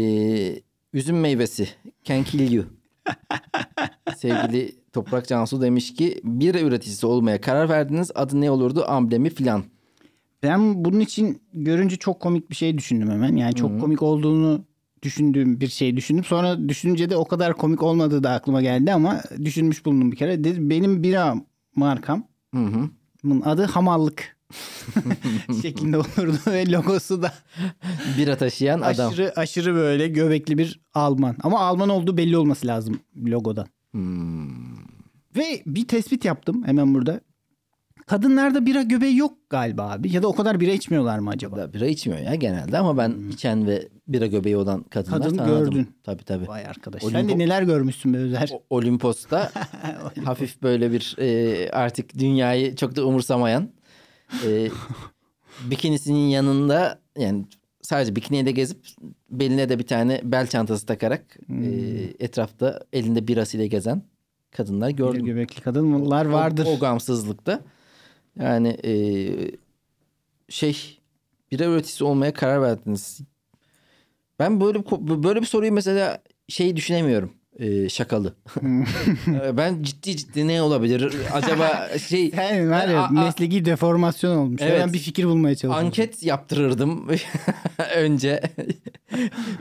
üzüm meyvesi can kill you. Sevgili Toprak Cansu demiş ki bir üreticisi olmaya karar verdiniz adı ne olurdu amblemi filan. Ben bunun için görünce çok komik bir şey düşündüm hemen. Yani çok komik olduğunu düşündüğüm bir şey düşündüm. Sonra düşününce de o kadar komik olmadığı da aklıma geldi ama düşünmüş bulundum bir kere. Dedim, benim bira markam Hı hı. bunun adı Hamallık şeklinde olurdu ve logosu da Bira taşıyan adam. aşırı aşırı böyle göbekli bir Alman. Ama Alman olduğu belli olması lazım logodan. Hmm. Ve bir tespit yaptım hemen burada. Kadınlarda bira göbeği yok galiba abi. Ya da o kadar bira içmiyorlar mı acaba? Da bira içmiyor ya genelde ama ben içen ve bira göbeği olan kadınlar Hmm. Kadın tanıdım. gördün. Tabii tabii. Vay arkadaş. Olimpo- Sen de neler görmüşsün be Özer. O- Olimpos'ta hafif böyle bir e, artık dünyayı çok da umursamayan e, bikinisinin yanında yani sadece bikiniyle gezip beline de bir tane bel çantası takarak e, etrafta elinde birasıyla gezen kadınlar gördüm. göbekli kadınlar vardır. O, o gamsızlıkta. Yani e, şey bira üreticisi olmaya karar verdiniz. Ben böyle bir böyle bir soruyu mesela şey düşünemiyorum. E, şakalı. E, ben ciddi ciddi ne olabilir? Acaba şey Sen var ya a- a- mesleki deformasyon olmuş. Evet. Ben bir fikir bulmaya çalışıyorum. anket yaptırırdım önce.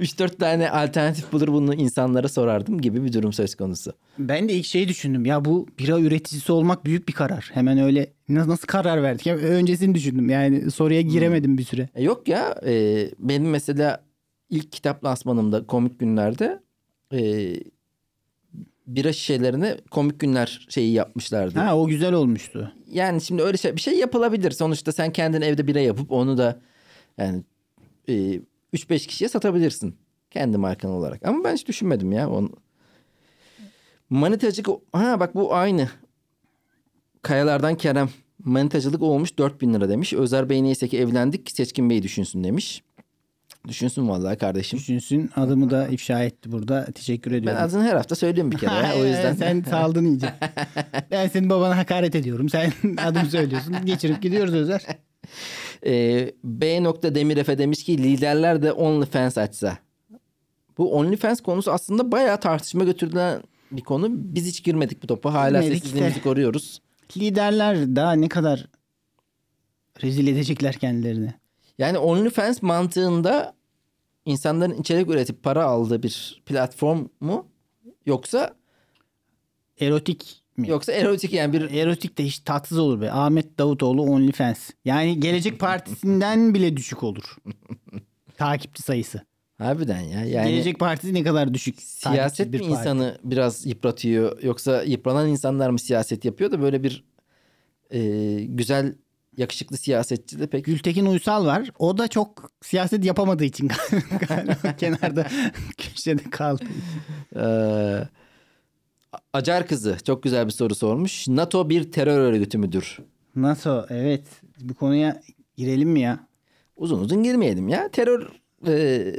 3-4 tane alternatif bulur bunu insanlara sorardım gibi bir durum söz konusu. Ben de ilk şeyi düşündüm. Ya bu bira üreticisi olmak büyük bir karar. Hemen öyle na- nasıl karar verdik? Ya öncesini düşündüm. Yani soruya giremedim bir süre. E, Yok ya e, benim mesela ilk kitap lansmanımda komik günlerde e, bira şişelerine komik günler şeyi yapmışlardı. Ha o güzel olmuştu. Yani şimdi öyle şey bir şey yapılabilir. Sonuçta sen kendin evde bira yapıp onu da yani e, 3-5 kişiye satabilirsin. Kendi markan olarak. Ama ben hiç düşünmedim ya. Onu... Manitacılık ha bak bu aynı. Kayalardan Kerem. Manitacılık olmuş 4000 lira demiş. Özer Bey neyse ki evlendik. Seçkin Bey düşünsün demiş. Düşünsün vallahi kardeşim. Düşünsün adımı da ifşa etti burada. Teşekkür Ben ediyorum. adını her hafta söylüyorum bir kere. ya, o yüzden. Sen saldın iyice. ben senin babana hakaret ediyorum. Sen adımı söylüyorsun. Geçirip gidiyoruz Özer. Ee, B. Demir Efe demiş ki liderler de OnlyFans açsa. Bu OnlyFans konusu aslında bayağı tartışma götürülen bir konu. Biz hiç girmedik bu topa. Hala Girmedik sessizliğimizi de. koruyoruz. Liderler daha ne kadar rezil edecekler kendilerini. Yani OnlyFans mantığında insanların içerik üretip para aldığı bir platform mu? Yoksa Erotik mi? yoksa erotik yani bir Erotik de hiç tatsız olur be. Ahmet Davutoğlu OnlyFans. Yani Gelecek Partisi'nden bile düşük olur. Takipçi sayısı. harbiden ya. Yani Gelecek Partisi ne kadar düşük. siyaset mi bir parti. insanı biraz yıpratıyor yoksa yıpranan insanlar mı siyaset yapıyor da böyle bir e, güzel yakışıklı siyasetçi de pek Gültekin Uysal var. O da çok siyaset yapamadığı için galiba kenarda köşede kaldı. Ee, Acar kızı çok güzel bir soru sormuş. NATO bir terör örgütü müdür? Nasıl? Evet. Bu konuya girelim mi ya? Uzun uzun girmeyelim ya. Terör e,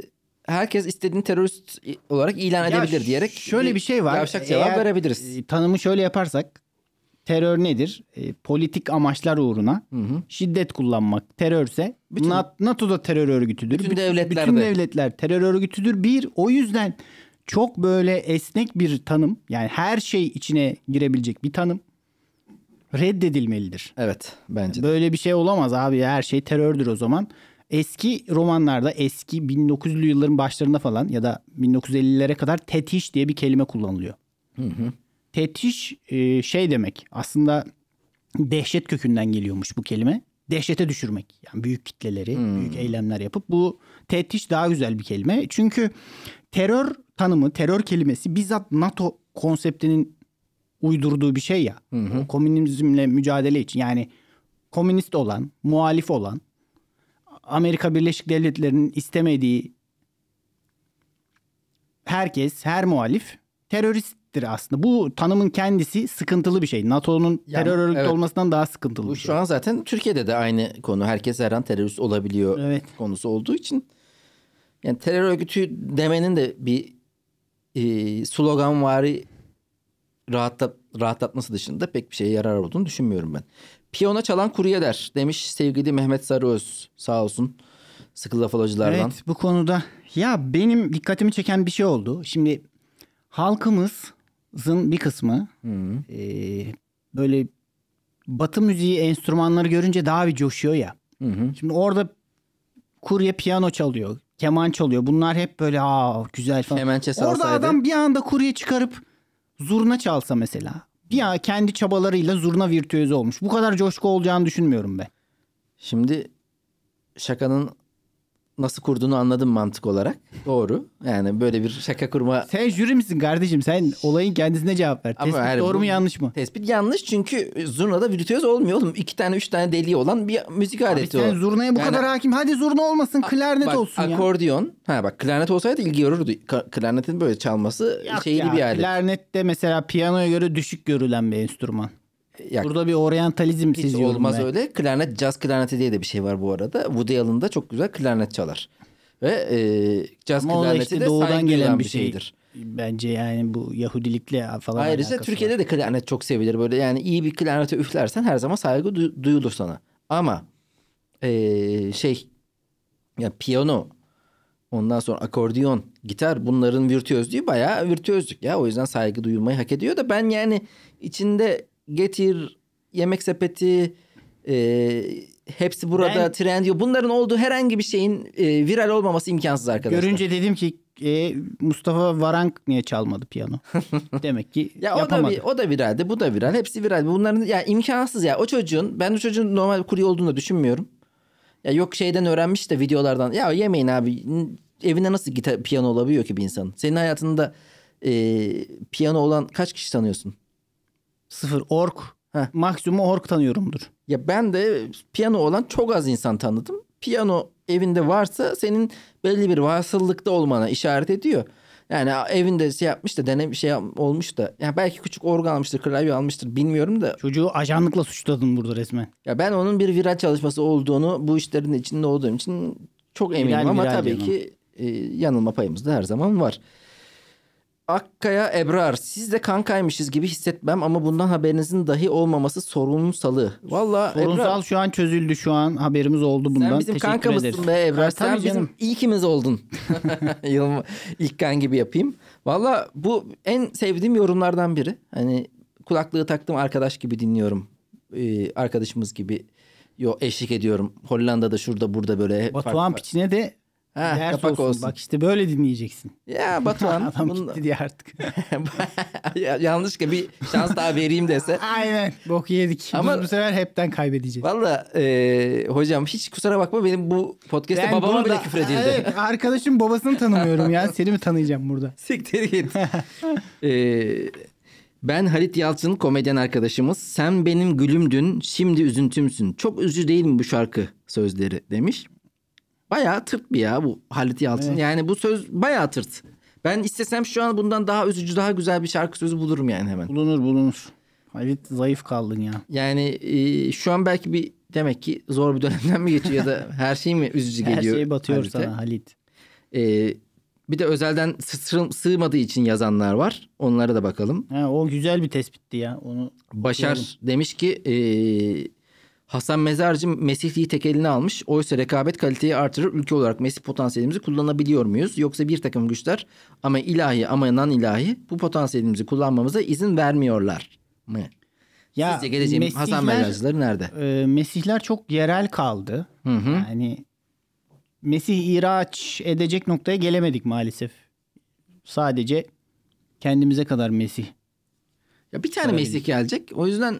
herkes istediğini terörist olarak ilan Ya edebilir diyerek şöyle bir şey var. Yavşak cevap verebiliriz. e, Tanımı şöyle yaparsak terör nedir? E, politik amaçlar uğruna şiddet kullanmak terörse Bütün- Na- NATO da terör örgütüdür. Bütün devletler Bütün de. devletler terör örgütüdür. Bir o yüzden çok böyle esnek bir tanım yani her şey içine girebilecek bir tanım reddedilmelidir. Evet bence de. Böyle bir şey olamaz abi. Her şey terördür o zaman. Eski romanlarda eski 1900'lü yılların başlarında falan ya da 1950'lere kadar tetiş diye bir kelime kullanılıyor. Tetiş e, şey demek aslında dehşet kökünden geliyormuş bu kelime. Dehşete düşürmek. Yani büyük kitleleri, büyük eylemler yapıp bu tetiş daha güzel bir kelime. Çünkü terör tanımı, terör kelimesi bizzat NATO konseptinin uydurduğu bir şey ya. O komünizmle mücadele için yani komünist olan, muhalif olan, Amerika Birleşik Devletleri'nin istemediği herkes, her muhalif teröristtir aslında. Bu tanımın kendisi sıkıntılı bir şey. NATO'nun Yani, terör örgütü evet. olmasından daha sıkıntılı Bu bir şey. şu an zaten Türkiye'de de aynı konu. Herkes her an terörist olabiliyor Evet. konusu olduğu için. Yani terör örgütü demenin de bir e, sloganvari rahatlat, rahatlatması dışında pek bir şeye yarar olduğunu düşünmüyorum ben. Piyano çalan kuryeler demiş sevgili Mehmet Sarıöz sağ olsun sıkı laf. Evet bu konuda ya benim dikkatimi çeken bir şey oldu. Şimdi halkımızın bir kısmı e, böyle batı müziği enstrümanları görünce daha bir coşuyor ya. Hı hı. Şimdi orada kurye piyano çalıyor, keman çalıyor. Bunlar hep böyle aa güzel falan. Kemençe Orada adam bir anda kurye çıkarıp zurna çalsa mesela. Bir an kendi çabalarıyla zurna virtüözü olmuş. Bu kadar coşku olacağını düşünmüyorum ben. Şimdi şakanın nasıl kurduğunu anladım mantık olarak. Doğru. Yani böyle bir şaka kurma Sen jüri misin kardeşim? Sen olayın kendisine cevap ver. Ama Tespit yani doğru bu- mu yanlış mı? tespit yanlış çünkü zurnada virtüöz olmuyor oğlum. İki tane üç tane deliği olan bir müzik Abi aleti sen o. zurnaya bu Yani- kadar hakim. Hadi zurna olmasın klarnet Bak, olsun ya. akordiyon. Ha bak klarnet olsaydı ilgi görürdü. Klarnetin böyle çalması Yok şeyli ya, bir alet. Klarnet de mesela piyanoya göre düşük görülen bir enstrüman. Ya, Burada bir oryantalizm hiç olmaz ben. öyle. Klarnet, caz klarneti diye de bir şey var bu arada. Woody Allen da çok güzel klarnet çalar. Ve e, caz Ama klarneti işte de doğudan gelen bir şey. şeydir. Bence yani bu Yahudilikle falan Ayrıca Türkiye'de var. de klarnet çok sevilir. Böyle yani iyi bir klarnete üflersen her zaman saygı du- duyulur sana. Ama eee, şey ya piyano ondan sonra akordiyon, gitar bunların virtüözlüğü bayağı virtüözlük ya. O yüzden saygı duyulmayı hak ediyor da ben yani içinde getir, yemek sepeti, eee, hepsi burada, Ben- Trendyol bunların olduğu herhangi bir şeyin eee, viral olmaması imkansız arkadaşlar. Görünce dedim ki e, Mustafa Varank niye çalmadı piyano? Demek ki Ya o da, yapamadı. o da viraldi, bu da viral. Hepsi viral. Bunların ya imkansız ya. O çocuğun, ben o çocuğun normal kurye olduğunu da düşünmüyorum. Ya yok şeyden öğrenmiş de videolardan. Ya yemeyin abi. Evinde nasıl gitar, piyano olabiliyor ki bir insan? Senin hayatında e, piyano olan kaç kişi tanıyorsun? Sıfır ork. Heh. Maksimum ork tanıyorumdur. Ya ben de piyano olan çok az insan tanıdım. Piyano evinde varsa senin belli bir vasıllıkta olmana işaret ediyor. Yani evinde şey yapmış da denem şey olmuş da ya belki küçük organ almıştır, klavye almıştır bilmiyorum da Çocuğu ajanlıkla suçladın burada resmen. Ya ben onun bir viral çalışması olduğunu bu işlerin içinde olduğum için çok eminim Viral, ama viral tabii canım. ki e, yanılma payımız da her zaman var. Akkaya Ebrar siz de kankaymışız gibi hissetmem ama bundan haberinizin dahi olmaması sorunsalı. Valla Sorunsal Ebrar şu an çözüldü şu an haberimiz oldu bundan. sen bizim Teşekkür kankamızsın ederiz. be Ebrar. Ha, sen bizim canım. ilkimiz oldun. Yılma, ilk kan gibi yapayım. Valla bu en sevdiğim yorumlardan biri. Hani kulaklığı taktım arkadaş gibi dinliyorum. Ee, arkadaşımız gibi yo eşlik ediyorum. Hollanda'da şurada burada böyle. Batuhan fark- Piçin'e de Ha, ders kapak olsun. olsun. Bak işte böyle dinleyeceksin. Ya Batuhan. Adam bunun- gitti diye artık. Ya- Yanlışlıkla bir şans daha vereyim dese. Aynen. Bok yedik. Ama- Biz bu sefer hepten kaybedeceğiz. Valla e, hocam hiç kusura bakma benim bu podcast'te Ben babama bile burada- küfür edildi. Evet arkadaşım babasını tanımıyorum ya. Seni mi tanıyacağım burada? Siktir git. Ee, ben Halit Yalçın komedyen arkadaşımız. Sen benim gülümdün, şimdi üzüntümsün. Çok üzücü değil mi bu şarkı sözleri demiş. Bayağı tırt bir ya bu Halit Yalçın. Evet. Yani bu söz bayağı tırt. Ben istesem şu an bundan daha üzücü, daha güzel bir şarkı sözü bulurum yani hemen. Bulunur bulunur. Halit zayıf kaldın ya. Yani e, şu an belki bir demek ki zor bir dönemden mi geçiyor ya da her şey mi üzücü Her geliyor? şey batıyor Halit'e? sana Halit. Ee, bir de özelden sı- sığmadığı için yazanlar var. Onlara da bakalım. Ha, o güzel bir tespitti ya. Onu Başar Okuyalım. demiş ki eee, Hasan Mezarcı Mesihliği tek eline almış. Oysa rekabet kaliteyi artırır. Ülke olarak Mesih potansiyelimizi kullanabiliyor muyuz? Yoksa bir takım güçler ama ilahi ama nan ilahi bu potansiyelimizi kullanmamıza izin vermiyorlar mı? ya Sizce geleceğin Hasan Mesihler- Mezarcıları nerede? e, Mesihler çok yerel kaldı. Hı hı. Yani Mesih ihraç edecek noktaya gelemedik maalesef. Sadece kendimize kadar Mesih. Ya bir tane. Mesih gelecek. O yüzden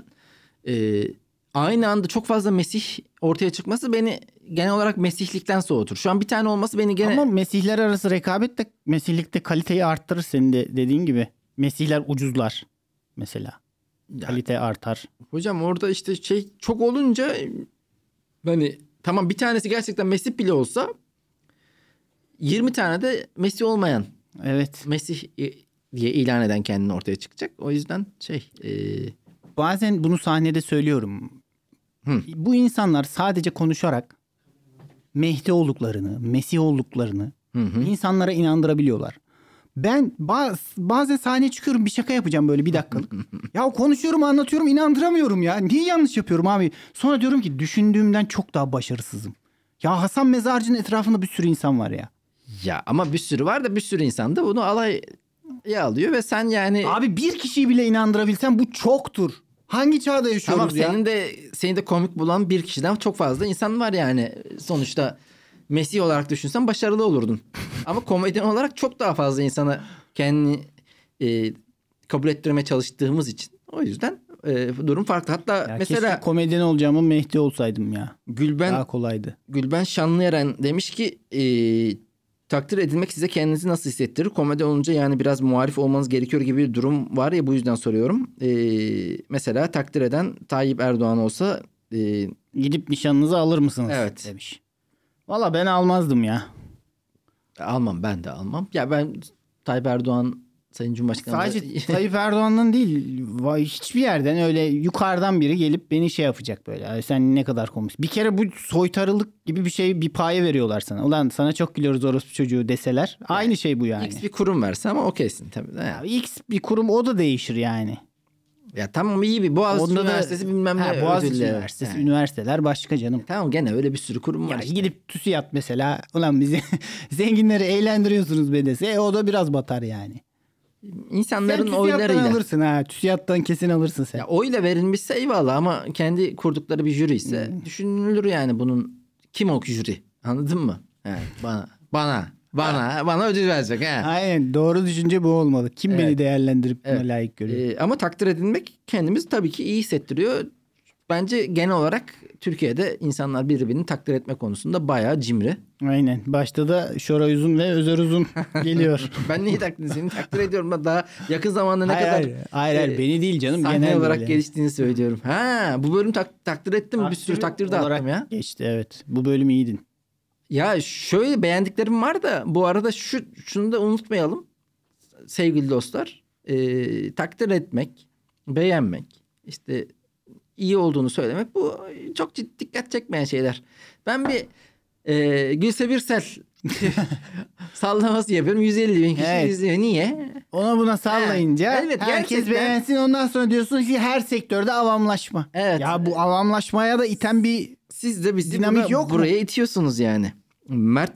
eee, aynı anda çok fazla Mesih ortaya çıkması beni genel olarak Mesihlikten soğutur. Şu an bir tane olması beni gene... Ama Mesihler arası rekabet de Mesihlikte kaliteyi arttırır senin de dediğin gibi. Mesihler ucuzlar mesela. Ya- Kalite artar. Hocam orada işte şey çok olunca hani tamam bir tanesi gerçekten Mesih bile olsa 20 tane de Mesih olmayan Evet. Mesih e, diye ilan eden kendini ortaya çıkacak. O yüzden şey e, Bazen bunu sahnede söylüyorum. Hı. Bu insanlar sadece konuşarak Mehdi olduklarını, Mesih olduklarını hı hı. insanlara inandırabiliyorlar. Ben baz, bazen sahneye çıkıyorum bir şaka yapacağım böyle bir dakikalık. ya konuşuyorum anlatıyorum inandıramıyorum ya. Niye yanlış yapıyorum abi? Sonra diyorum ki düşündüğümden çok daha başarısızım. Ya Hasan Mezarcı'nın etrafında bir sürü insan var ya. ya ama bir sürü var da bir sürü insan da bunu alaya alıyor ve sen yani Abi bir kişiyi bile inandırabilsen bu çoktur. Hangi çağda yaşıyoruz tamam ya? senin de seni de komik bulan bir kişiden çok fazla insan var yani sonuçta Mesih olarak düşünsen başarılı olurdun. Ama komedyen olarak çok daha fazla insana kendini e, kabul ettirmeye çalıştığımız için o yüzden e, durum farklı. Hatta Ya mesela keşke komedyen olacağımı Mehdi olsaydım ya. Gülben Daha kolaydı. Gülben Şanlıeren demiş ki e, takdir edilmek size kendinizi nasıl hissettirir? Komedi olunca yani biraz muharif olmanız gerekiyor gibi bir durum var ya bu yüzden soruyorum. E, mesela takdir eden Tayyip Erdoğan olsa e, Gidip nişanınızı alır mısınız? Evet. Demiş. Valla ben almazdım ya. almam ben de almam. Ya ben Tayyip Erdoğan Sayın Cumhurbaşkanı da- Sadece Tayyip Erdoğan'dan değil hiçbir yerden öyle yukarıdan biri gelip beni şey yapacak böyle. "Ay Sen ne kadar komik. Bir kere bu soytarılık gibi bir şey bir paye veriyorlar sana. Ulan sana çok gülüyoruz orospu çocuğu deseler. Aynı şey bu yani. X bir kurum verse ama okeysin tabii. Ya X bir kurum o da değişir yani. Ya tamam iyi bir Boğaziçi Onda da- Üniversitesi bilmem ne Boğaziçi ödülleri. Üniversitesi, Yani. üniversiteler başka canım. Tamam gene öyle bir sürü kurum var. Ya işte. gidip TÜSİAD mesela ulan bizi zenginleri eğlendiriyorsunuz be dese e, o da biraz batar yani. İnsanların sen oylarıyla. alırsın ha. TÜSİAD'dan kesin alırsın sen. Ya oyla verilmişse eyvallah ama kendi kurdukları bir jüri ise Hmm. düşünülür yani bunun kim o jüri anladın mı? Yani bana bana bana bana ödül verecek ha. Aynen doğru düşünce bu olmalı. Kim beni Evet. değerlendirip buna Evet. layık görüyor? Ee, ama takdir edilmek kendimiz tabii ki iyi hissettiriyor. Bence genel olarak Türkiye'de insanlar birbirini takdir etme konusunda bayağı cimri. Aynen. Başta da Şoray Uzun ve Özer Uzun geliyor. Ben neyi takdir seni takdir ediyorum. Ben daha yakın zamanda ne hayır, kadar hayır, hayır, hayır. e, beni değil canım. sahne genel olarak böyle. geliştiğini söylüyorum. Ha bu bölüm tak- takdir ettim mi? Bir sürü takdir de attım ya. Geçti evet. Bu bölüm iyiydin. Ya şöyle beğendiklerim var da bu arada şu şunu da unutmayalım sevgili dostlar. Ee, takdir etmek, beğenmek, işte iyi olduğunu söylemek bu çok ciddi dikkat çekmeyen şeyler. Ben bir e, Gülse Birsel sallaması yapıyorum. 150 bin kişi Evet. izliyor. Niye? Ona buna sallayınca Evet, herkes gerçekten. beğensin ondan sonra diyorsun ki her sektörde avamlaşma. Evet. Ya bu avamlaşmaya da iten bir Siz de bizi Dinamik burada- yok mu? buraya itiyorsunuz yani. Mert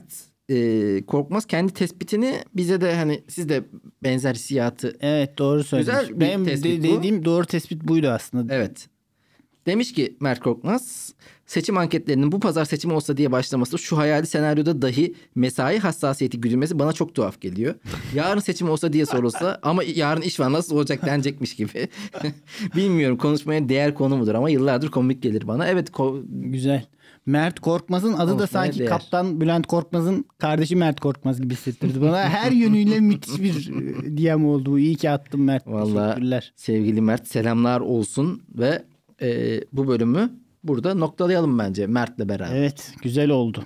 e, Korkmaz kendi tespitini bize de hani siz de benzer hissiyatı evet doğru söylüyorsun. Güzel bir Benim de- tespit bu. dediğim doğru tespit buydu aslında. Evet. Demiş ki Mert Korkmaz seçim anketlerinin bu pazar seçimi olsa diye başlaması şu hayali senaryoda dahi mesai hassasiyeti güdülmesi bana çok tuhaf geliyor. Yarın seçim olsa diye sorulsa ama yarın iş var nasıl olacak denecekmiş gibi. Bilmiyorum konuşmaya değer konu mudur ama yıllardır komik gelir bana. Evet ko- Güzel. Mert Korkmaz'ın adı da sanki değer. kaptan Bülent Korkmaz'ın kardeşi Mert Korkmaz gibi hissettirdi bana. Her yönüyle müthiş bir e, DM oldu. İyi ki attım Mert. Teşekkürler. sevgili Mert selamlar olsun ve e, bu bölümü burada noktalayalım bence Mert'le beraber. Evet güzel oldu.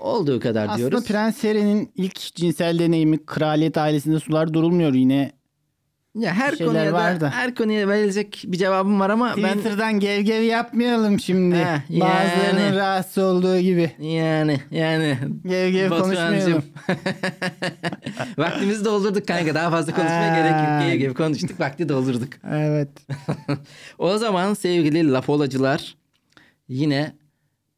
Olduğu kadar Aslında diyoruz. Prens Harry'nin ilk cinsel deneyimi kraliyet ailesinde sular durulmuyor yine. Ya her konuya var da, her konuya verilecek bir cevabım var ama ben Twitter'dan gev gev yapmayalım şimdi. Heh, yani. Bazılarının rahatsız olduğu gibi. Yani yani Gev gev konuşmayalım. Vaktimizi doldurduk kanka. Daha fazla konuşmaya Aa. gerek yok. Gibi gibi konuştuk. Vakti doldurduk. Evet. O zaman sevgili lapolacılar yine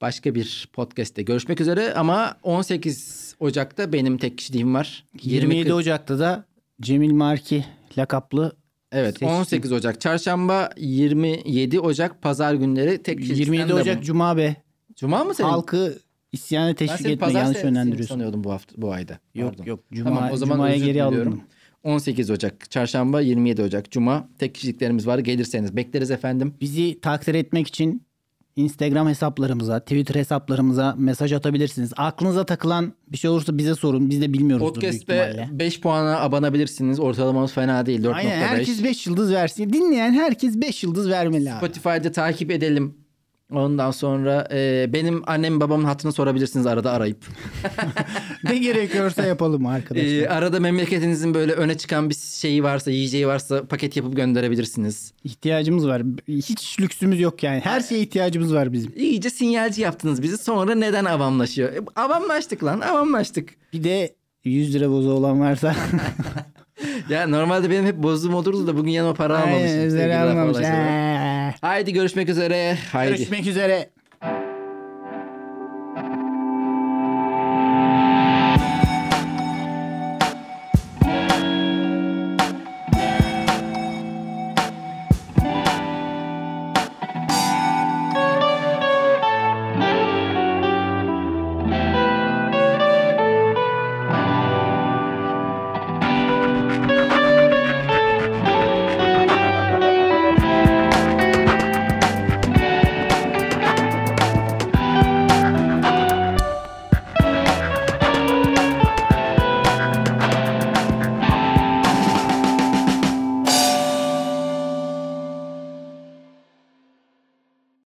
başka bir podcast'te görüşmek üzere ama 18 Ocak'ta benim tek kişiliğim var. 27 Ocak'ta da Cemil Marki lakaplı Evet Seçtim. 18 Ocak çarşamba 27 Ocak pazar günleri tek kişilik 27 stand-up'ım. Ocak Cuma be. Cuma mı senin? Halkı isyana ben teşvik etme yanlış yönlendiriyorsun. sanıyordum bu hafta bu ayda. Yok Pardon. yok Cuma, Tamam, o zaman Cuma'ya geri alındım. 18 Ocak çarşamba 27 Ocak Cuma tek kişiliklerimiz var gelirseniz bekleriz efendim. Bizi takdir etmek için Instagram hesaplarımıza, Twitter hesaplarımıza mesaj atabilirsiniz. Aklınıza takılan bir şey olursa bize sorun. Biz de bilmiyoruzdur büyük Podcast'te ihtimalle. 5 puana abanabilirsiniz. Ortalamamız fena değil 4.5. Aynen herkes 5 yıldız versin. Dinleyen herkes 5 yıldız vermeli abi. Spotify'da takip edelim. Ondan sonra e, benim annem babamın hatırını sorabilirsiniz arada arayıp. ne gerekiyorsa yapalım arkadaşlar. E, arada memleketinizin böyle öne çıkan bir şeyi varsa, yiyeceği varsa paket yapıp gönderebilirsiniz. İhtiyacımız var. Hiç lüksümüz yok yani. Her şeye ihtiyacımız var bizim. İyice sinyalci yaptınız bizi. Sonra neden avamlaşıyor? E, avamlaştık lan, avamlaştık. Bir de 100 lira bozu olan varsa. Ya normalde benim hep bozduğum olurdu da bugün yanıma para almamışım. Aynen, laf almamış. Haydi görüşmek üzere. Haydi. Görüşmek üzere.